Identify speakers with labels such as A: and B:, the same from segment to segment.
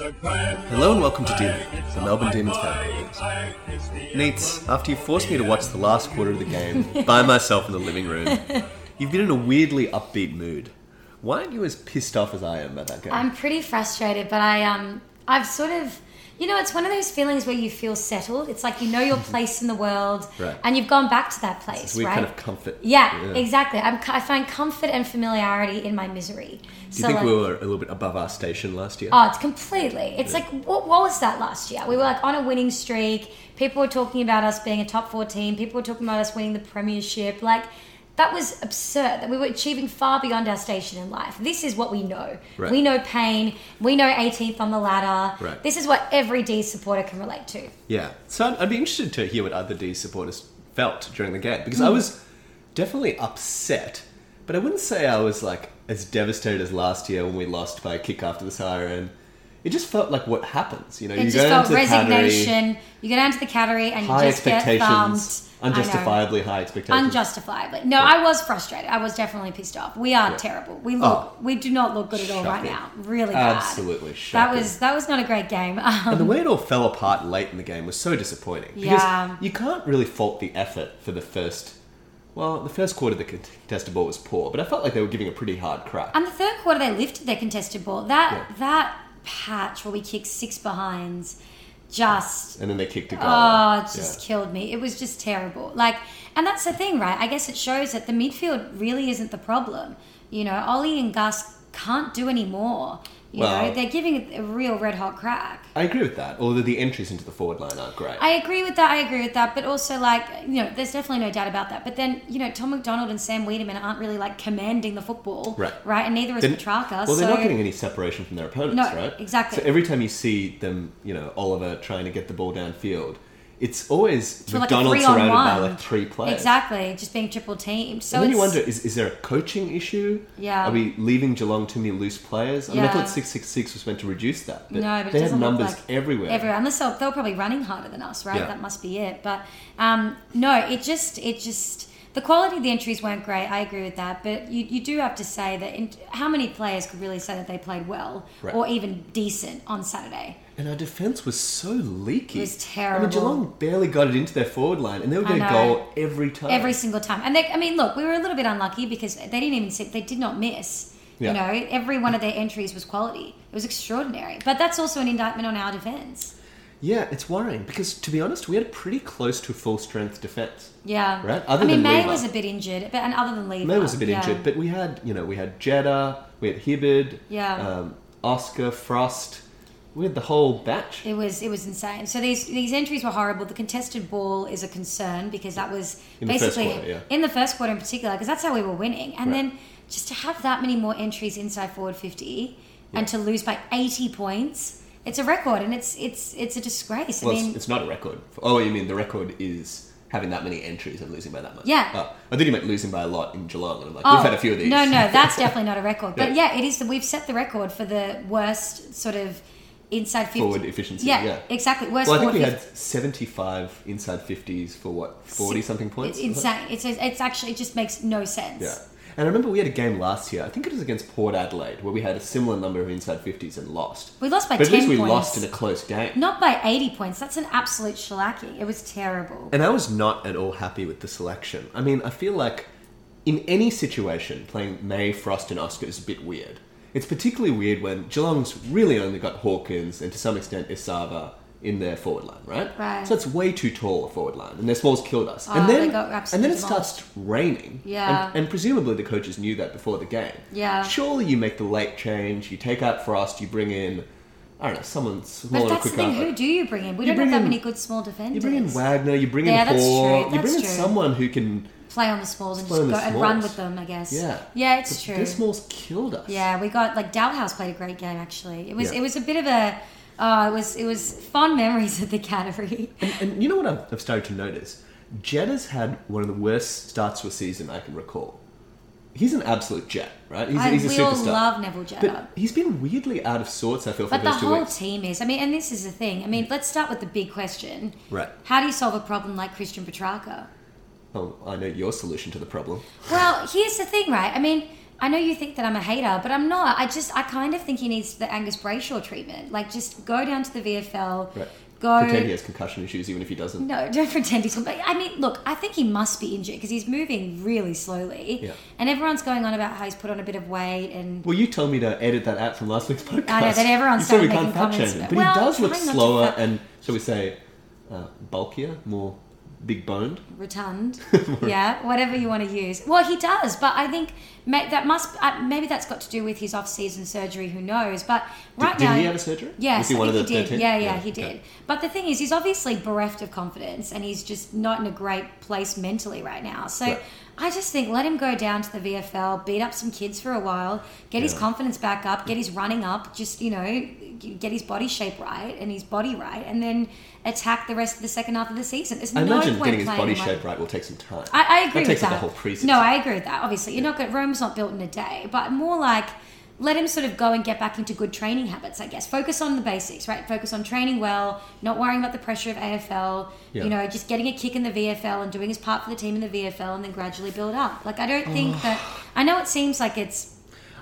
A: Hello and welcome to Deluded, the Melbourne Demons fan podcast. Neats, after you forced me to watch the last quarter of the game by myself in the living room, you've been in a weirdly upbeat mood. Why aren't you as pissed off as I am about that game?
B: I'm pretty frustrated, but I um I've sort of you know, it's one of those feelings where you feel settled. It's like you know your place in the world,
A: Right.
B: and you've gone back to that place,
A: It's
B: right?
A: kind of comfort.
B: yeah,
A: Yeah.
B: exactly. I'm, I find comfort and familiarity in my misery.
A: Do you think we were a little bit above our station last year?
B: Oh, it's completely. It's like what, what was that last year? We were like on a winning streak. People were talking about us being a top four team. People were talking about us winning the premiership. Like that was absurd. That we were achieving far beyond our station in life. This is what we know.
A: Right.
B: We know pain. We know 18th on the ladder.
A: Right.
B: This is what every D supporter can relate to.
A: Yeah. So I'd, I'd be interested to hear what other D supporters felt during the game because
B: Hmm.
A: I was definitely upset, but I wouldn't say I was like as devastated as last year when we lost by a kick after the siren. It just felt like what happens, you know.
B: It
A: you
B: just
A: go
B: felt
A: into the cattery.
B: You go down to the cattery and you just get thumped.
A: Expectations,
B: I know.
A: unjustifiably high expectations.
B: Unjustifiably. No, I was frustrated. I was definitely pissed off. We are
A: Yeah.
B: terrible. We look.
A: Oh.
B: we do not look good at all right
A: Shocking.
B: now. Really bad.
A: Absolutely
B: That was that was not a great game. Um,
A: And the way it all fell apart late in the game was so disappointing. Because
B: Yeah.
A: you can't really fault the effort for the first. Well, the first quarter, the contested ball was poor, but I felt like they were giving a pretty hard crack.
B: and the third quarter, they lifted their contested ball. That
A: Yeah.
B: that patch where we kicked six behinds, just
A: And then they kicked a goal.
B: oh, it just
A: Yeah.
B: killed me. It was just terrible. Like, and that's the thing, right? I guess it shows that the midfield really isn't the problem. You know, Ollie and Gus can't do any more. You
A: Well-
B: know, they're giving it a real red hot crack.
A: I agree with that. Although the entries into the forward line aren't great.
B: I agree with that. I agree with that. But also, like, you know, there's definitely no doubt about that. But then, you know, Tom McDonald and Sam Weideman aren't really like commanding the football,
A: Right.
B: Right, and neither is
A: Then-
B: Petracca.
A: well,
B: so
A: they're not getting any separation from their opponents,
B: No,
A: right?
B: exactly.
A: So every time you see them, you know, Oliver trying to get the ball downfield, it's always
B: for like a
A: McDonald
B: three on
A: surrounded by like three players.
B: Exactly, just being triple teamed. So
A: and then you wonder: is, is there a coaching issue?
B: Yeah.
A: Are we leaving Geelong too many loose players? I mean, I thought six six six was meant to reduce that, but,
B: no, but
A: they had
B: look
A: numbers
B: like
A: everywhere.
B: Everywhere, unless they're, they're probably running harder than us, right?
A: Yeah.
B: That must be it. But um, no, it just, it just, the quality of the entries weren't great. I agree with that, but you, you do have to say that in, how many players could really say that they played well
A: Right.
B: or even decent on Saturday?
A: And our defense was so leaky.
B: It was terrible.
A: I mean, Geelong barely got it into their forward line, and they were
B: I
A: get a goal every time.
B: every single time. And they, I mean, look, we were a little bit unlucky because they didn't even see, they did not miss.
A: Yeah.
B: You know, every one of their entries was quality. It was extraordinary. But that's also an indictment on our defense.
A: Yeah, it's worrying because to be honest, we had a pretty close to full strength defense.
B: Yeah.
A: Right? Other
B: I mean,
A: than
B: May
A: Lever.
B: was a bit injured, but and other than Lever,
A: May was a bit
B: yeah.
A: injured, but we had, you know, we had Jetta, we had Hibberd,
B: Yeah.
A: um, Oscar, Frost. We had the whole batch.
B: It was it was insane. So these these entries were horrible. The contested ball is a concern because that was
A: In the
B: basically
A: quarter, yeah.
B: in the first quarter in particular because that's how we were winning. And
A: Right.
B: then just to have that many more entries inside forward fifty and to lose by eighty points, it's a record and it's it's it's a disgrace.
A: Well,
B: I
A: it's,
B: mean,
A: it's not a record. Oh, you mean the record is having that many entries and losing by that much?
B: Yeah.
A: Oh, I thought you meant losing by a lot in Geelong, and I'm like,
B: Oh,
A: we've had a few of these.
B: No, no, that's definitely not a record. But
A: Yeah.
B: yeah, it is. The, we've set the record for the worst sort of inside 50.
A: Forward efficiency,
B: Yeah,
A: yeah.
B: exactly. Worst
A: well, I think we
B: 50
A: had 75 inside 50s for what, 40 something points?
B: It's insane. It's it's actually it just makes no sense.
A: Yeah. And I remember we had a game last year, I think it was against Port Adelaide, where we had a similar number of inside 50s and lost.
B: We lost by
A: But at least we
B: points.
A: lost in a close game.
B: Not by 80 points. That's an absolute shellacking. It was terrible.
A: And I was not at all happy with the selection. I mean, I feel like in any situation, playing May, Frost, and Oscar is a bit weird. It's particularly weird when Geelong's really only got Hawkins and to some extent Esava in their forward line, right?
B: Right.
A: So it's way too tall a forward line, and their smalls killed us.
B: Oh,
A: and then, and then it starts raining.
B: Yeah.
A: And, and presumably the coaches knew that before the game.
B: Yeah.
A: Surely you make the late change, you take out Frost, you bring in, I don't know, someone smaller, But
B: that's the thing. Who do you bring in? We
A: You
B: don't have that
A: in-
B: many good small defenders.
A: You bring in Wagner, you bring
B: Yeah,
A: in Hore,
B: true,
A: you bring
B: that's
A: in
B: true.
A: someone who can
B: Play on the smalls and just go
A: the
B: and run with them. I guess.
A: Yeah,
B: Yeah, it's
A: But
B: true.
A: Their smalls killed us.
B: Yeah, we got like Dahlhaus played a great game actually. It was
A: Yeah.
B: it was a bit of a oh, it was it was fond memories of the Cattery.
A: And, and you know what I've, I've started to notice? Jetta's had one of the worst starts to a season I can recall. He's an absolute jet, right? He's,
B: I,
A: he's a
B: we all
A: superstar.
B: love Neville Jetta.
A: but he's been weirdly out of sorts. I feel for
B: But the whole
A: weeks.
B: team is. I mean, and this is the thing. I mean, let's start with the big question.
A: Right.
B: How do you solve a problem like Christian Petracca?
A: Oh, I know your solution to the problem.
B: Well, here's the thing, right? I mean, I know you think that I'm a hater, but I'm not. I just, I kind of think he needs the Angus Brayshaw treatment. Like, just go down to the VFL,
A: Right.
B: go.
A: Pretend he has concussion issues, even if he doesn't.
B: No, don't pretend he's. But I mean, look, I think he must be injured because he's moving really slowly,
A: Yeah.
B: and everyone's going on about how he's put on a bit of weight and.
A: Well, you told me to edit that out from last week's podcast.
B: I know, that everyone's
A: you said we
B: started making comments
A: him, but
B: Well,
A: he does look
B: trying not to
A: slower and, shall we say, uh, bulkier, more big boned.
B: rotund. yeah, whatever you want to use. Well, he does, but I think ma- that must uh, maybe that's got to do with his off-season surgery. Who knows? But right
A: did
B: now,
A: he have a surgery?
B: Yes,
A: he
B: I
A: one of
B: think
A: the
B: he did.
A: 13?
B: Yeah, yeah,
A: Yeah,
B: he
A: okay.
B: did. But the thing is, he's obviously bereft of confidence, and he's just not in a great place mentally right now. So.
A: Right.
B: I just think let him go down to the VFL, beat up some kids for a while, get his confidence back up, get his running up, just you know, get his body shape right and his body right, and then attack the rest of the second half of the season. There's
A: I
B: no
A: imagine
B: point
A: getting his body
B: like-
A: shape right will take some time.
B: I, I agree
A: that takes
B: with that.
A: a whole preseason.
B: No, I agree with that. Obviously, you're not good. Rome's not built in a day, but more like let him sort of go and get back into good training habits. I guess focus on the basics, right? Focus on training well, not worrying about the pressure of AFL.
A: Yeah.
B: You know, just getting a kick in the VFL and doing his part for the team in the VFL, and then gradually build up. Like I don't think that. I know it seems like it's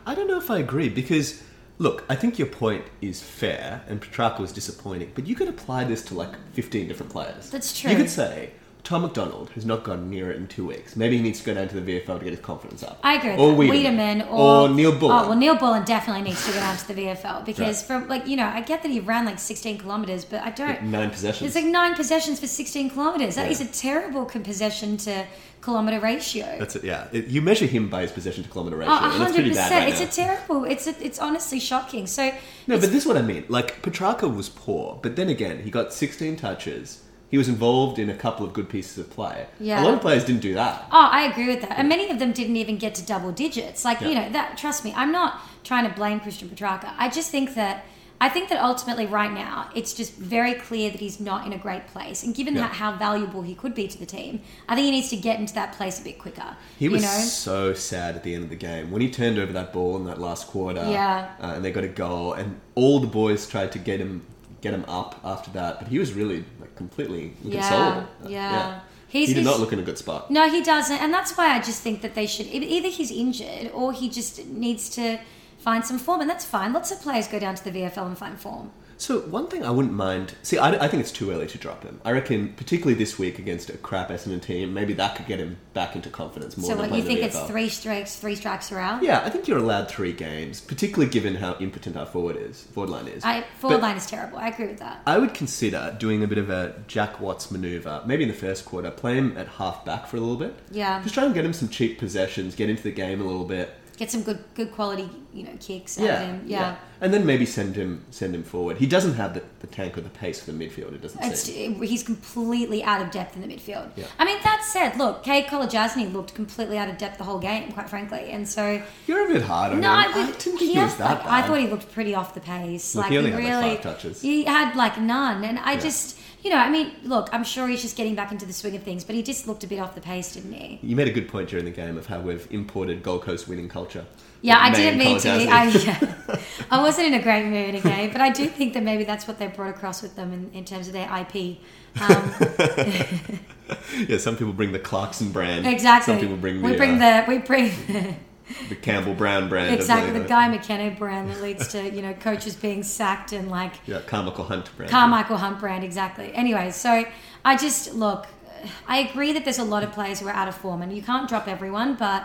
A: I don't know if I agree because, look, I think your point is fair, and Petracca was disappointing, but you could apply this to like 15 different players.
B: That's true.
A: You could say, Tom McDonald has not gone near it in two weeks. Maybe he needs to go down to the VFL to get his confidence up.
B: I agree
A: or. Weideman.
B: Weideman or,
A: or Neal-Bullen.
B: Oh well, Neal-Bullen definitely needs to go down to the VFL because
A: Right.
B: from like you know I get that he ran like 16 kilometers, but I don't.
A: Nine possessions.
B: It's like nine possessions for 16 kilometers. That
A: Yeah.
B: is a terrible possession to kilometer ratio.
A: That's it, yeah. It, you measure him by his possession to kilometre ratio,
B: Oh,
A: and it's pretty bad
B: 100%.
A: right oh,
B: it's
A: now.
B: a terrible. It's a, it's honestly shocking. So
A: No, but this is what I mean. Like Petracca was poor, but then again, he got 16 touches. He was involved in a couple of good pieces of play.
B: Yeah.
A: A lot of players didn't do that.
B: Oh, I agree with that. And many of them didn't even get to double digits. Like, you know, that trust me, I'm not trying to blame Christian Petracca. I just think that I think that ultimately right now it's just very clear that he's not in a great place. And given
A: Yeah.
B: how, how valuable he could be to the team, I think he needs to get into that place a bit quicker.
A: He was
B: know?
A: so sad at the end of the game when he turned over that ball in that last quarter.
B: Yeah.
A: uh, and they got a goal, and all the boys tried to get him get him up after that, but he was really like completely inconsolable. Uh,
B: yeah.
A: he
B: He's-
A: did
B: he's-
A: not look in a good spot.
B: No, he doesn't, and that's why I just think that they should either he's injured or he just needs to find some form, and that's fine. Lots of players go down to the VFL and find form.
A: So one thing I wouldn't mind. See, I, I think it's too early to drop him. I reckon, particularly this week against a crap Essendon team, maybe that could get him back into confidence more.
B: so,
A: than
B: what you think it's three strikes, three strikes are out?
A: Yeah, I think you're allowed three games, particularly given how impotent our forward is, forward line is.
B: I forward
A: But-
B: line is terrible. I agree with that.
A: I would consider doing a bit of a Jack Watts maneuver, maybe in the first quarter, play him at half back for a little bit.
B: Yeah.
A: Just try and get him some cheap possessions, get into the game a little bit.
B: Get some good, good quality, you know, kicks out of him. Yeah.
A: And then maybe send him send him forward. He doesn't have the, the tank or the pace for the midfield, it doesn't
B: It's,
A: seem.
B: he's completely out of depth in the midfield.
A: Yeah.
B: I mean, that said, look, Kay Kolodjashnij looked completely out of depth the whole game, quite frankly. And so,
A: You're a bit hard on
B: no,
A: him.
B: I,
A: I didn't think
B: he
A: was that
B: like,
A: bad.
B: I thought he looked pretty off the pace.
A: Look,
B: like,
A: he only had, like,
B: really,
A: five touches.
B: He had like none. And I
A: Yeah.
B: just, you know, I mean, look, I'm sure he's just getting back into the swing of things, but he just looked a bit off the pace, didn't he?
A: You made a good point during the game of how we've imported Gold Coast winning culture.
B: Yeah, I didn't mean to. I, yeah. I wasn't in a great mood, okay? But I do think that maybe that's what they brought across with them in, in terms of their IP. Um,
A: yeah, some people bring the Clarkson brand.
B: exactly.
A: Some people bring the, we
B: bring
A: uh,
B: the we bring
A: the Campbell Brown brand.
B: exactly
A: the,
B: the Guy McKenna brand that leads to you know coaches being sacked and like
A: Yeah, Carmichael Hunt brand.
B: Carmichael Hunt brand exactly. Anyway, so I just look. I agree that there's a lot of players who are out of form, and you can't drop everyone, but.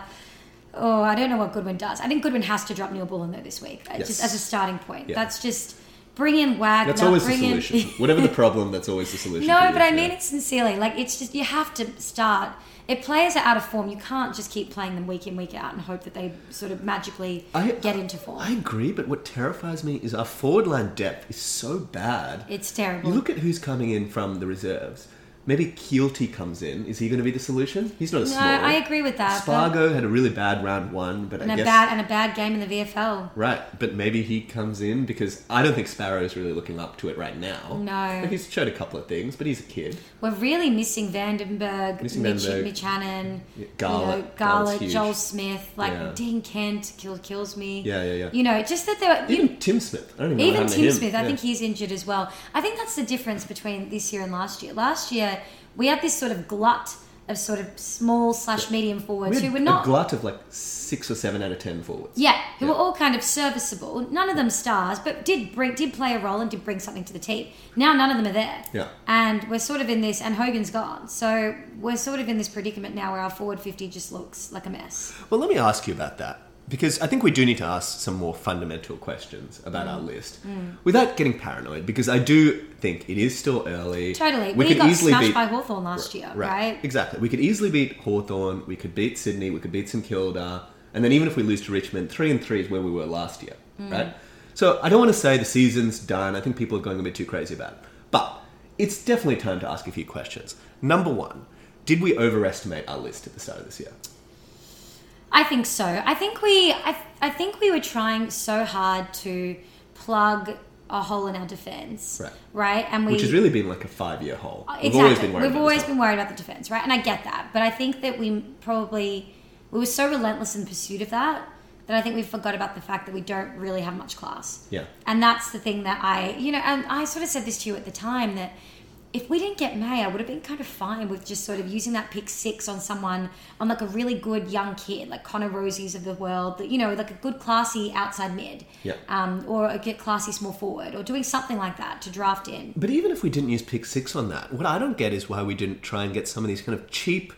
B: Oh, I don't know what Goodwin does. I think Goodwin has to drop Neal-Bullen though this week, uh,
A: Yes.
B: just as a starting point.
A: Yeah.
B: That's just bring in Wagner.
A: That's always the
B: bring in-
A: solution. Whatever the problem, that's always the solution.
B: No, but I mean
A: yeah.
B: it sincerely. Like it's just you have to start. If players are out of form, you can't just keep playing them week in week out and hope that they sort of magically
A: I-
B: get into form.
A: I agree, but what terrifies me is our forward line depth is so bad.
B: it's terrible.
A: You look at who's coming in from the reserves. Maybe Keelty comes in. Is he going to be the solution? He's not a
B: no,
A: small.
B: I agree with that.
A: Spargo had a really bad round one, but
B: and
A: I
B: a
A: guess
B: bad and a bad game in the VFL.
A: right. But maybe he comes in because I don't think Sparrow's really looking up to it right now.
B: No.
A: Like, he's showed a couple of things, but he's a kid.
B: We're really missing Vandenberg,
A: Missing
B: Mitch,
A: Vandenberg.
B: Mitch Hannan,
A: Yeah,
B: you know, Garlett. Joel Smith, like
A: Yeah.
B: Dean Kent kill, kills me.
A: Yeah, yeah, yeah.
B: You know, just that there. You,
A: Even Tim Smith. I don't even know
B: Even
A: happened to
B: Tim. Smith, I
A: Yeah.
B: think he's injured as well. I think that's the difference between this year and last year. Last year, we had this sort of glut of sort of small slash medium forwards
A: We
B: who were not
A: a glut of like six or seven out of ten forwards.
B: yeah, who
A: Yeah.
B: were all kind of serviceable. None of them stars, but did bring did play a role and did bring something to the team. Now none of them are there.
A: Yeah.
B: And we're sort of in this and Hogan's gone. So we're sort of in this predicament now where our forward 50 just looks like a mess.
A: Well, let me ask you about that because I think we do need to ask some more fundamental questions about
B: Mm.
A: our list without getting paranoid. Because I do think it is still early.
B: Totally.
A: we
B: We,
A: could
B: got
A: easily
B: smashed
A: beat.
B: by Hawthorn last year, right?
A: Exactly. We could easily beat Hawthorn. We could beat Sydney. We could beat St Kilda. And then even if we lose to Richmond, three and three is where we were last year,
B: Mm.
A: right? So I don't want to say the season's done. I think people are going a bit too crazy about it. But it's definitely time to ask a few questions. Number one, did we overestimate our list at the start of this year?
B: I think so. I think we I, I think we were trying so hard to plug a hole in our defense.
A: Right.
B: Right? And we
A: Which has really been like a five-year hole.
B: Exactly.
A: We've always been worried.
B: We've always been worried about the defense, right? And I get that, but I think that we probably we were so relentless in pursuit of that that I think we forgot about the fact that we don't really have much class.
A: Yeah.
B: And that's the thing that I, you know, and I sort of said this to you at the time that if we didn't get May, I would have been kind of fine with just sort of using that pick six on someone, on like a really good young kid, like Connor Rozees of the world, that you know, like a good classy outside mid,
A: Yeah.
B: um, or a get classy small forward, or doing something like that to draft in.
A: But even if we didn't use pick six on that, what I don't get is why we didn't try and get some of these kind of cheap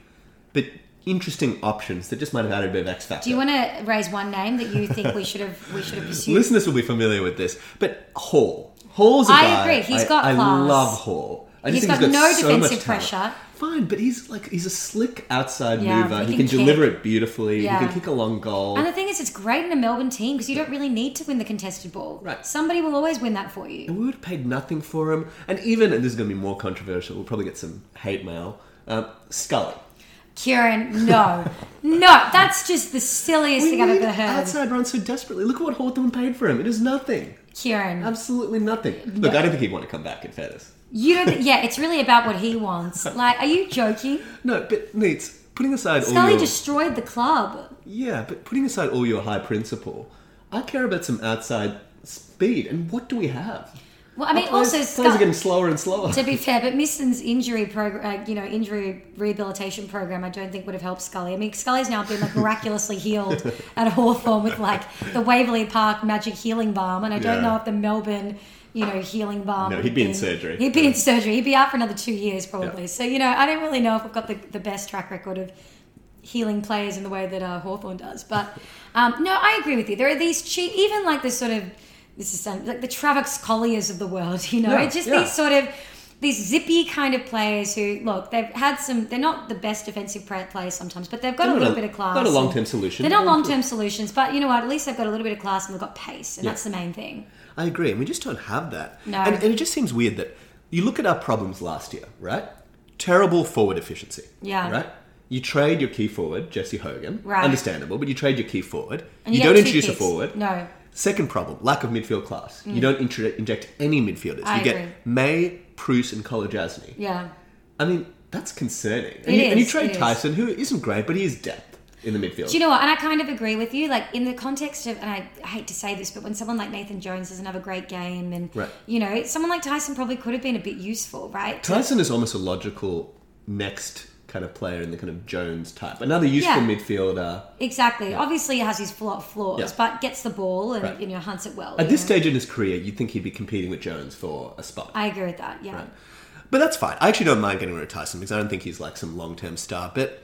A: but interesting options that just might have added a bit of X factor.
B: Do you want to raise one name that you think we should have we should have pursued?
A: Listeners will be familiar with this, but Hall. Hall's a
B: I
A: guy.
B: I agree. He's
A: I-
B: got
A: I
B: class.
A: love Hall. I
B: He's got
A: he's got
B: no
A: so
B: defensive pressure.
A: Fine, but he's like he's a slick outside
B: Yeah,
A: mover.
B: he
A: He,
B: can
A: can, deliver it beautifully.
B: Yeah.
A: He can kick a long goal.
B: And the thing is, it's great in a Melbourne team because you don't really need to win the contested ball.
A: Right.
B: Somebody will always win that for you.
A: And we would have paid nothing for him. And even, and this is going to be more controversial, we'll probably get some hate mail. Um, Scully.
B: Kieran, no, no, that's just the silliest
A: We
B: thing I've ever heard.
A: outside run so desperately. Look at what Hawthorn paid for him. It is nothing.
B: Kieran,
A: Absolutely nothing. Look, I don't think he'd want to come back in fairness.
B: You don't. Yeah, it's really about what he wants. Like, are you joking?
A: No, but Neats, putting aside all
B: Scully
A: your
B: destroyed the club.
A: yeah, but putting aside all your high principle, I care about some outside speed. And what do we have?
B: Well, I mean,
A: Our players,
B: also
A: players are getting slower and slower.
B: To be fair, but Miston's injury program, uh, you know, injury rehabilitation program, I don't think would have helped Scully. I mean, Scully's now been like miraculously healed at Hawthorn with like the Waverley Park magic healing balm, and I don't
A: Yeah.
B: know if the Melbourne, you know, healing balm.
A: No, he'd be in
B: be-
A: surgery.
B: He'd be in surgery. He'd be out for another two years probably.
A: Yeah.
B: So you know, I don't really know if we've got the, the best track record of healing players in the way that uh, Hawthorn does. But um, no, I agree with you. There are these cheap, even like this sort of this is some, like the Travis Colyers of the world. You know,
A: Yeah,
B: it's just
A: yeah.
B: these sort of these zippy kind of players who look they've had some they're not the best defensive players sometimes but they've got
A: They're
B: a little
A: a-
B: bit of class
A: not a long-term solution.
B: they're not long-term solutions but you know what at least they've got a little bit of class and they've got pace and
A: Yeah.
B: that's the main thing
A: I agree, and we just don't have that.
B: No.
A: And, and it just seems weird that you look at our problems last year, right? Terrible forward efficiency.
B: Yeah.
A: Right? You trade your key forward, Jesse Hogan.
B: Right.
A: Understandable, but you trade your key forward.
B: And
A: you
B: you
A: don't introduce
B: picks.
A: a forward.
B: No.
A: Second problem, lack of midfield class. You mm. don't inject any midfielders.
B: I
A: you get. May, Bruce, and Kolodjashnij.
B: yeah
A: I mean, that's concerning. And,
B: It
A: you, and you trade
B: is.
A: Tyson, who isn't great, but he is depth in the midfield.
B: Do you know what? And I kind of agree with you. Like in the context of, and I, I hate to say this, but when someone like Nathan Jones doesn't have a great game, and
A: Right.
B: you know, someone like Tyson probably could have been a bit useful, right? To-
A: Tyson is almost a logical next kind of player in the kind of Jones type. Another useful
B: Yeah.
A: midfielder.
B: exactly. Obviously, he has his flaw- flaws,
A: Yeah.
B: but gets the ball and
A: Right.
B: you know hunts it well.
A: At this
B: know?
A: stage in his career, you'd think he'd be competing with Jones for a spot.
B: I agree with that. Yeah.
A: Right. But that's fine. I actually don't mind getting rid of Tyson because I don't think he's like some long term star. But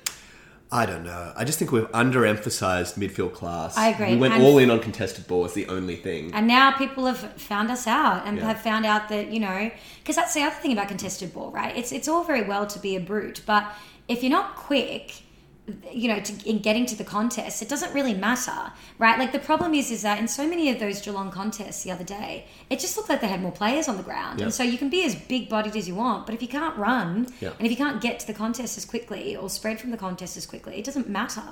A: I don't know. I just think we've underemphasized midfield class.
B: I agree.
A: We went
B: And-
A: all in on contested ball as the only thing.
B: And now people have found us out and
A: Yeah.
B: have found out that you know because that's the other thing about contested ball, right? It's it's all very well to be a brute, but if you're not quick, you know, to, in getting to the contest, it doesn't really matter, right? Like the problem is, is that in so many of those Geelong contests the other day, it just looked like they had more players on the ground,
A: Yeah.
B: and so you can be as big bodied as you want, but if you can't run
A: Yeah.
B: and if you can't get to the contest as quickly or spread from the contest as quickly, it doesn't matter.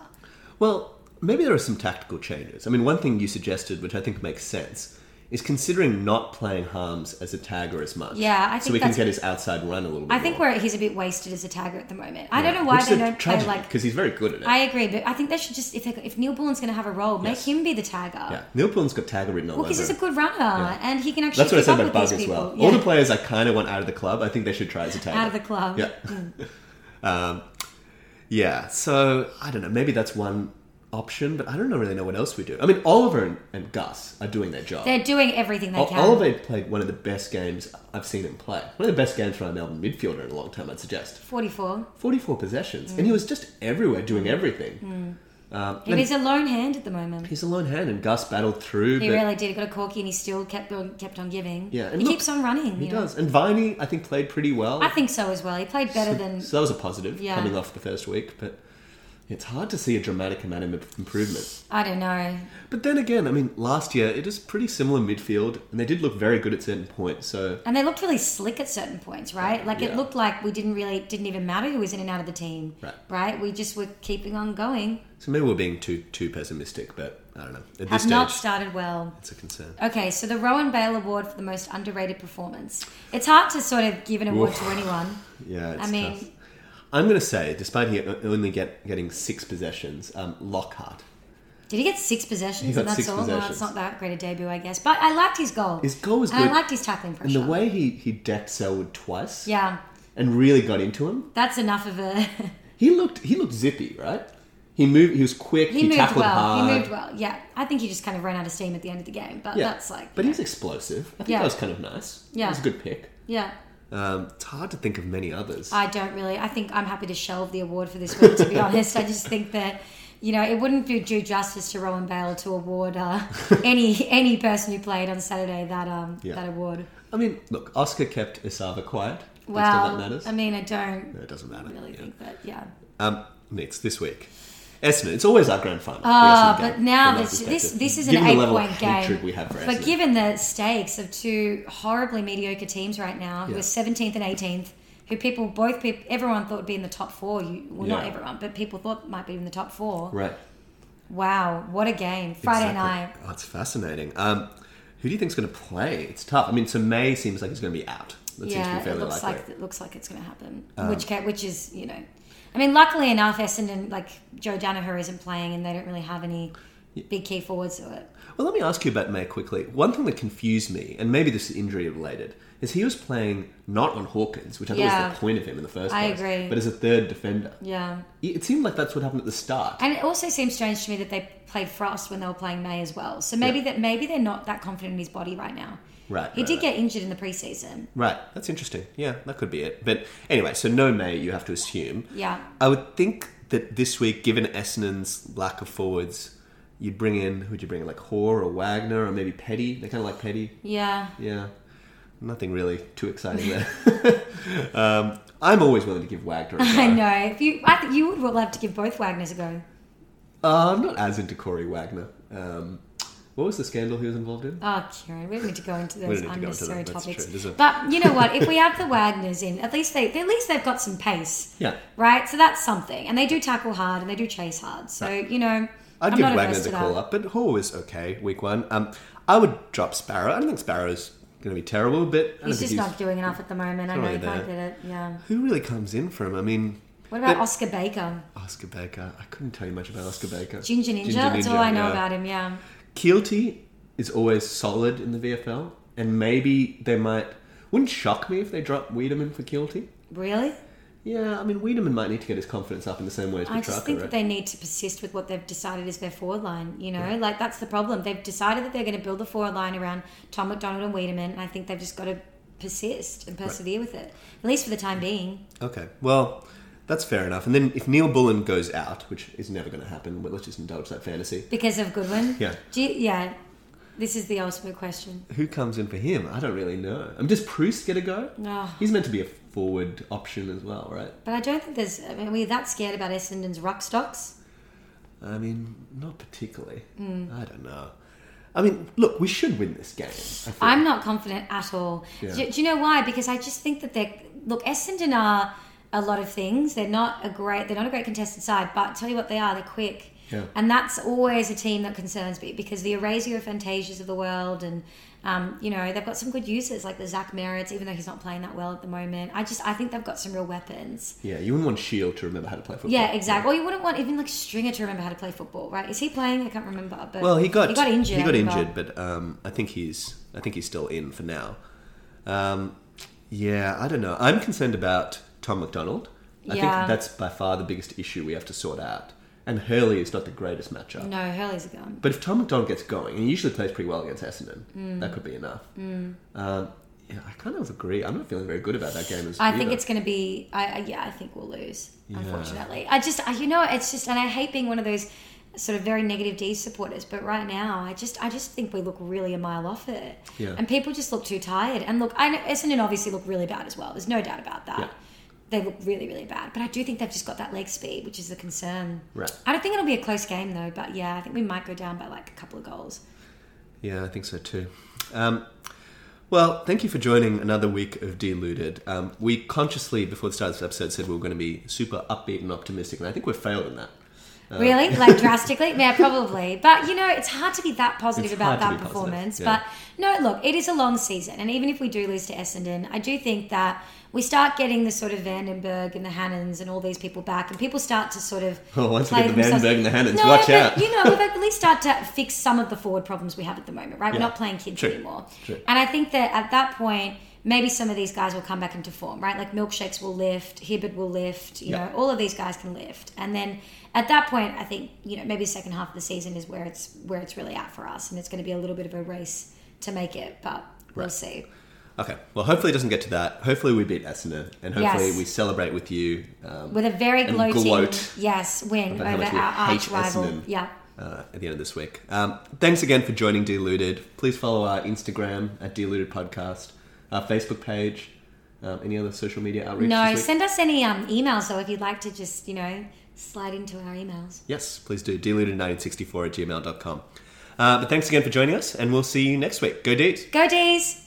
A: Well, maybe there are some tactical changes. I mean, one thing you suggested, which I think makes sense, is considering not playing Harmes as a tagger as much.
B: Yeah, I think so
A: we can get his outside run a little bit.
B: I think where he's a bit wasted as a tagger at the moment. I don't know why
A: Which
B: they don't play like
A: because he's very good at it.
B: I agree, but I think they should just if they, if Neal-Bullen's going to have a role, make him be the tagger.
A: yeah, Neal-Bullen's got tagger written all
B: Well,
A: over.
B: because he's a good runner and he can actually
A: That's what I said about
B: Bugg
A: as well.
B: people.
A: All the players I kind of want out of the club, I think they should try as a tagger.
B: out of the club.
A: Yeah. um, Yeah, so I don't know. Maybe that's one option, but I don't know, really know what else we do. I mean, Oliver and, and Gus are doing their job.
B: They're doing everything they
A: O-
B: can.
A: Oliver played one of the best games I've seen him play. One of the best games from a Melbourne midfielder in a long time, I'd suggest.
B: 44.
A: 44 possessions, and he mm. was just everywhere doing mm. everything. Mm. Um,
B: He
A: and
B: was a lone hand at the moment.
A: he's a lone hand, and Gus battled through.
B: He
A: but
B: really did. He got a corky and he still kept on, kept on giving.
A: Yeah, and
B: he
A: look,
B: keeps on running.
A: He
B: you know.
A: does. And Viney, I think, played pretty well.
B: I think so as well. He played better than.
A: So that was a positive
B: Yeah.
A: coming off the first week, but it's hard to see a dramatic amount of improvement.
B: I don't know.
A: But then again, I mean, last year it was pretty similar midfield, and they did look very good at certain points. So
B: And they looked really slick at certain points, right? Like it looked like we didn't really didn't even matter who was in and out of the team,
A: Right.
B: Right? We just were keeping on going.
A: So maybe we're being too too pessimistic, but I don't know. At
B: Have
A: this
B: not started well.
A: it's a concern.
B: Okay, so the Rohan Bail Award for the most underrated performance. It's hard to sort of give an award
A: Oof.
B: to anyone.
A: Yeah, it's
B: I mean,
A: tough. I'm going to say, despite he only get getting six possessions, um, Lockhart.
B: did he get six possessions?
A: He got six
B: all. Well,
A: possessions.
B: it's not that great a debut, I guess. But I liked his goal.
A: His goal was
B: and
A: good,
B: I liked his tackling
A: and the way he he decked Selwood twice,
B: yeah,
A: and really got into him.
B: that's enough of a.
A: He looked he looked zippy, right? He moved. He was quick.
B: he
A: He,
B: moved
A: tackled
B: well.
A: hard.
B: He moved well. Yeah, I think he just kind of ran out of steam at the end of the game. But
A: Yeah,
B: that's like.
A: But
B: you
A: he's
B: know,
A: explosive. I think
B: Yeah.
A: that was kind of nice.
B: Yeah.
A: it was a good pick.
B: yeah.
A: Um, it's hard to think of many others.
B: I don't really. I think I'm happy to shelve the award for this week. To be honest, I just think that you know it wouldn't do due justice to Rohan Bail to award uh, any any person who played on Saturday that um
A: Yeah.
B: that award.
A: I mean, look, Oscar kept Esava quiet.
B: Well,
A: that matters.
B: I mean, I don't
A: No, it doesn't matter.
B: really
A: Yeah.
B: think that. Yeah.
A: Um, next this week, Essendon. It's always our grand final.
B: Ah,
A: Essendon
B: but
A: game,
B: now this this this is an
A: Given the
B: eight point game.
A: we have for
B: but
A: Essendon.
B: given the stakes of two horribly mediocre teams right now, who
A: Yeah.
B: are 17th and 18th, who people both people everyone thought would be in the top four. You well, not everyone, but people thought might be in the top four.
A: right.
B: Wow, what a game! Friday
A: Exactly.
B: night.
A: Oh, it's fascinating. Um, who do you think's going to play? It's tough. I mean, so May seems like he's going to be out. That seems to
B: yeah,
A: be
B: it looks
A: likely.
B: like it looks like it's going to happen.
A: Um,
B: which which is you know, I mean, luckily enough, Essendon like Joe Daniher isn't playing, and they don't really have any big key forwards to it.
A: Well, let me ask you about May quickly. One thing that confused me, and maybe this is injury related, is he was playing not on Hawkins, which I thought
B: Yeah.
A: was the point of him in the first
B: I
A: place.
B: agree.
A: But as a third defender.
B: Yeah.
A: It seemed like that's what happened at the start.
B: And it also seems strange to me that they played Frost when they were playing May as well. So maybe
A: Yeah.
B: that maybe they're not that confident in his body right now.
A: Right.
B: He
A: right,
B: did
A: right.
B: get injured in the preseason.
A: Right, that's interesting. Yeah, that could be it. But anyway, so no May, you have to assume.
B: Yeah.
A: I would think that this week, given Essendon's lack of forwards, you'd bring in, who'd you bring in, like Hore or Wagner or maybe Petty? They kind of like Petty.
B: Yeah.
A: Yeah, nothing really too exciting there. um, I'm always willing to give Wagner a
B: I
A: go.
B: I know. If you I think you would love to give both Wagners a go.
A: Uh, I'm not as into Corey Wagner. Um, what was the scandal he was involved in?
B: Oh, Kieran, we don't need to go into those
A: don't need to go into
B: unnecessary topics.
A: true.
B: But you know what? If we have the Wagners in, at least they at least they've got some pace,
A: Yeah,
B: right? So that's something, and they do tackle hard and they do chase hard. So you know,
A: I'd
B: I'm
A: give Wagner the call up, but Hore was okay week one. Um, I would drop Sparrow. I don't think Sparrow's going to be terrible, but
B: He's just not doing enough at the moment. I know
A: really
B: you can't get it. Yeah.
A: Who really comes in for him? I mean,
B: What about
A: But-
B: Oscar Baker?
A: Oscar Baker. I couldn't tell you much about Oscar Baker.
B: Ginger Ninja.
A: Ginger
B: That's all I know
A: yeah.
B: about him. Yeah.
A: Keelty is always solid in the VFL, and maybe they might. Wouldn't shock me if they drop Weideman for Keelty.
B: Really?
A: Yeah, I mean Weideman might need to get his confidence up in the same way as
B: I just think
A: right?
B: that they need to persist with what they've decided is their forward line. You know, like that's the problem. They've decided that they're going to build the forward line around Tom McDonald and Weideman, and I think they've just got to persist and persevere with it, at least for the time being.
A: Okay, well, that's fair enough. And then if Neal-Bullen goes out, which is never going to happen, but let's just indulge that fantasy.
B: Because of Goodwin?
A: Yeah.
B: You- yeah. This is the ultimate question.
A: Who comes in for him? I don't really know. Um, does Preuss get a go?
B: No.
A: He's meant to be a forward option as well, right?
B: But I don't think there's. I mean, we're that scared about Essendon's ruck stocks.
A: I mean, not particularly.
B: Hmm.
A: I don't know. I mean, look, we should win this game.
B: I'm not confident at all.
A: Yeah.
B: Do, do you know why? Because I just think that they're look Essendon are a lot of things. They're not a great. They're not a great contested side, but tell you what they are. They're quick.
A: Yeah.
B: And that's always a team that concerns me because the Orazio Fantasias of the world and um, you know they've got some good users like the Zach Merretts, even though he's not playing that well at the moment. I just I think they've got some real weapons.
A: Yeah, you wouldn't want Shiel to remember how to play football.
B: Yeah, exactly. Or you wouldn't want even like Stringer to remember how to play football, right? Is he playing? I can't remember. But
A: Well, he got
B: he got injured.
A: He got injured, but um, I think he's I think he's still in for now. Um, yeah, I don't know. I'm concerned about Tom McDonald. I
B: Yeah.
A: think that's by far the biggest issue we have to sort out. And Hurley is not the greatest matchup.
B: No, Hurley's a gun.
A: But if Tom McDonald gets going, and he usually plays pretty well against Essendon,
B: Mm.
A: that could be enough. Um, yeah, I kind of agree. I'm not feeling very good about that game as
B: I think it's going to be. I, I yeah, I think we'll lose. Unfortunately, I just I, you know it's just and I hate being one of those sort of very negative D supporters. But right now, I just I just think we look really a mile off it.
A: Yeah.
B: And people just look too tired. And look, I know Essendon obviously look really bad as well. There's no doubt about that.
A: Yeah.
B: They look really really bad. But I do think they've just got that leg speed, which is a concern.
A: Right.
B: I don't think it'll be a close game though. But yeah, I think we might go down by like a couple of goals.
A: Yeah, I think so too. Um, well, thank you for joining another week of Deluded. Um, we consciously, before the start of this episode, said we were going to be super upbeat and optimistic, and I think we've failed in that.
B: Uh, really? Like drastically? Yeah, probably. But you know, it's hard to be that positive
A: It's
B: about that
A: be
B: performance.
A: yeah.
B: But no, look, it is a long season, and even if we do lose to Essendon, I do think that we start getting the sort of Vandenberg and the Hannans and all these people back, and people start to sort of.
A: Oh, once we
B: play
A: get the
B: themselves-
A: Vandenberg and the Hannans,
B: no,
A: watch
B: but,
A: out.
B: You know, we've at least start to fix some of the forward problems we have at the moment, right? We're not playing kids
A: True.
B: anymore,
A: True.
B: and I think that at that point. Maybe some of these guys will come back into form, right? Like Milkshakes will lift, Hibberd will lift, you
A: Yeah.
B: know, all of these guys can lift. And then at that point, I think you know maybe the second half of the season is where it's where it's really at for us, and it's going to be a little bit of a race to make it, but we'll
A: Right.
B: see.
A: Okay, well, hopefully it doesn't get to that. Hopefully we beat Essendon, and hopefully
B: Yes.
A: we celebrate with you um,
B: With a very gloating,
A: gloat
B: yes, win over our arch rival.
A: Essendon.
B: Yeah,
A: uh, at the end of this week. Um, thanks again for joining Deluded. Please follow our Instagram at Deluded Podcast, our Facebook page. Um, any other social media outreach?
B: no, send us any um, emails though if you'd like to just you know slide into our emails.
A: Yes, please do. Deluded1964 at gmail.com. Uh, but thanks again for joining us, and we'll see you next week. Go Deet!
B: Go D's!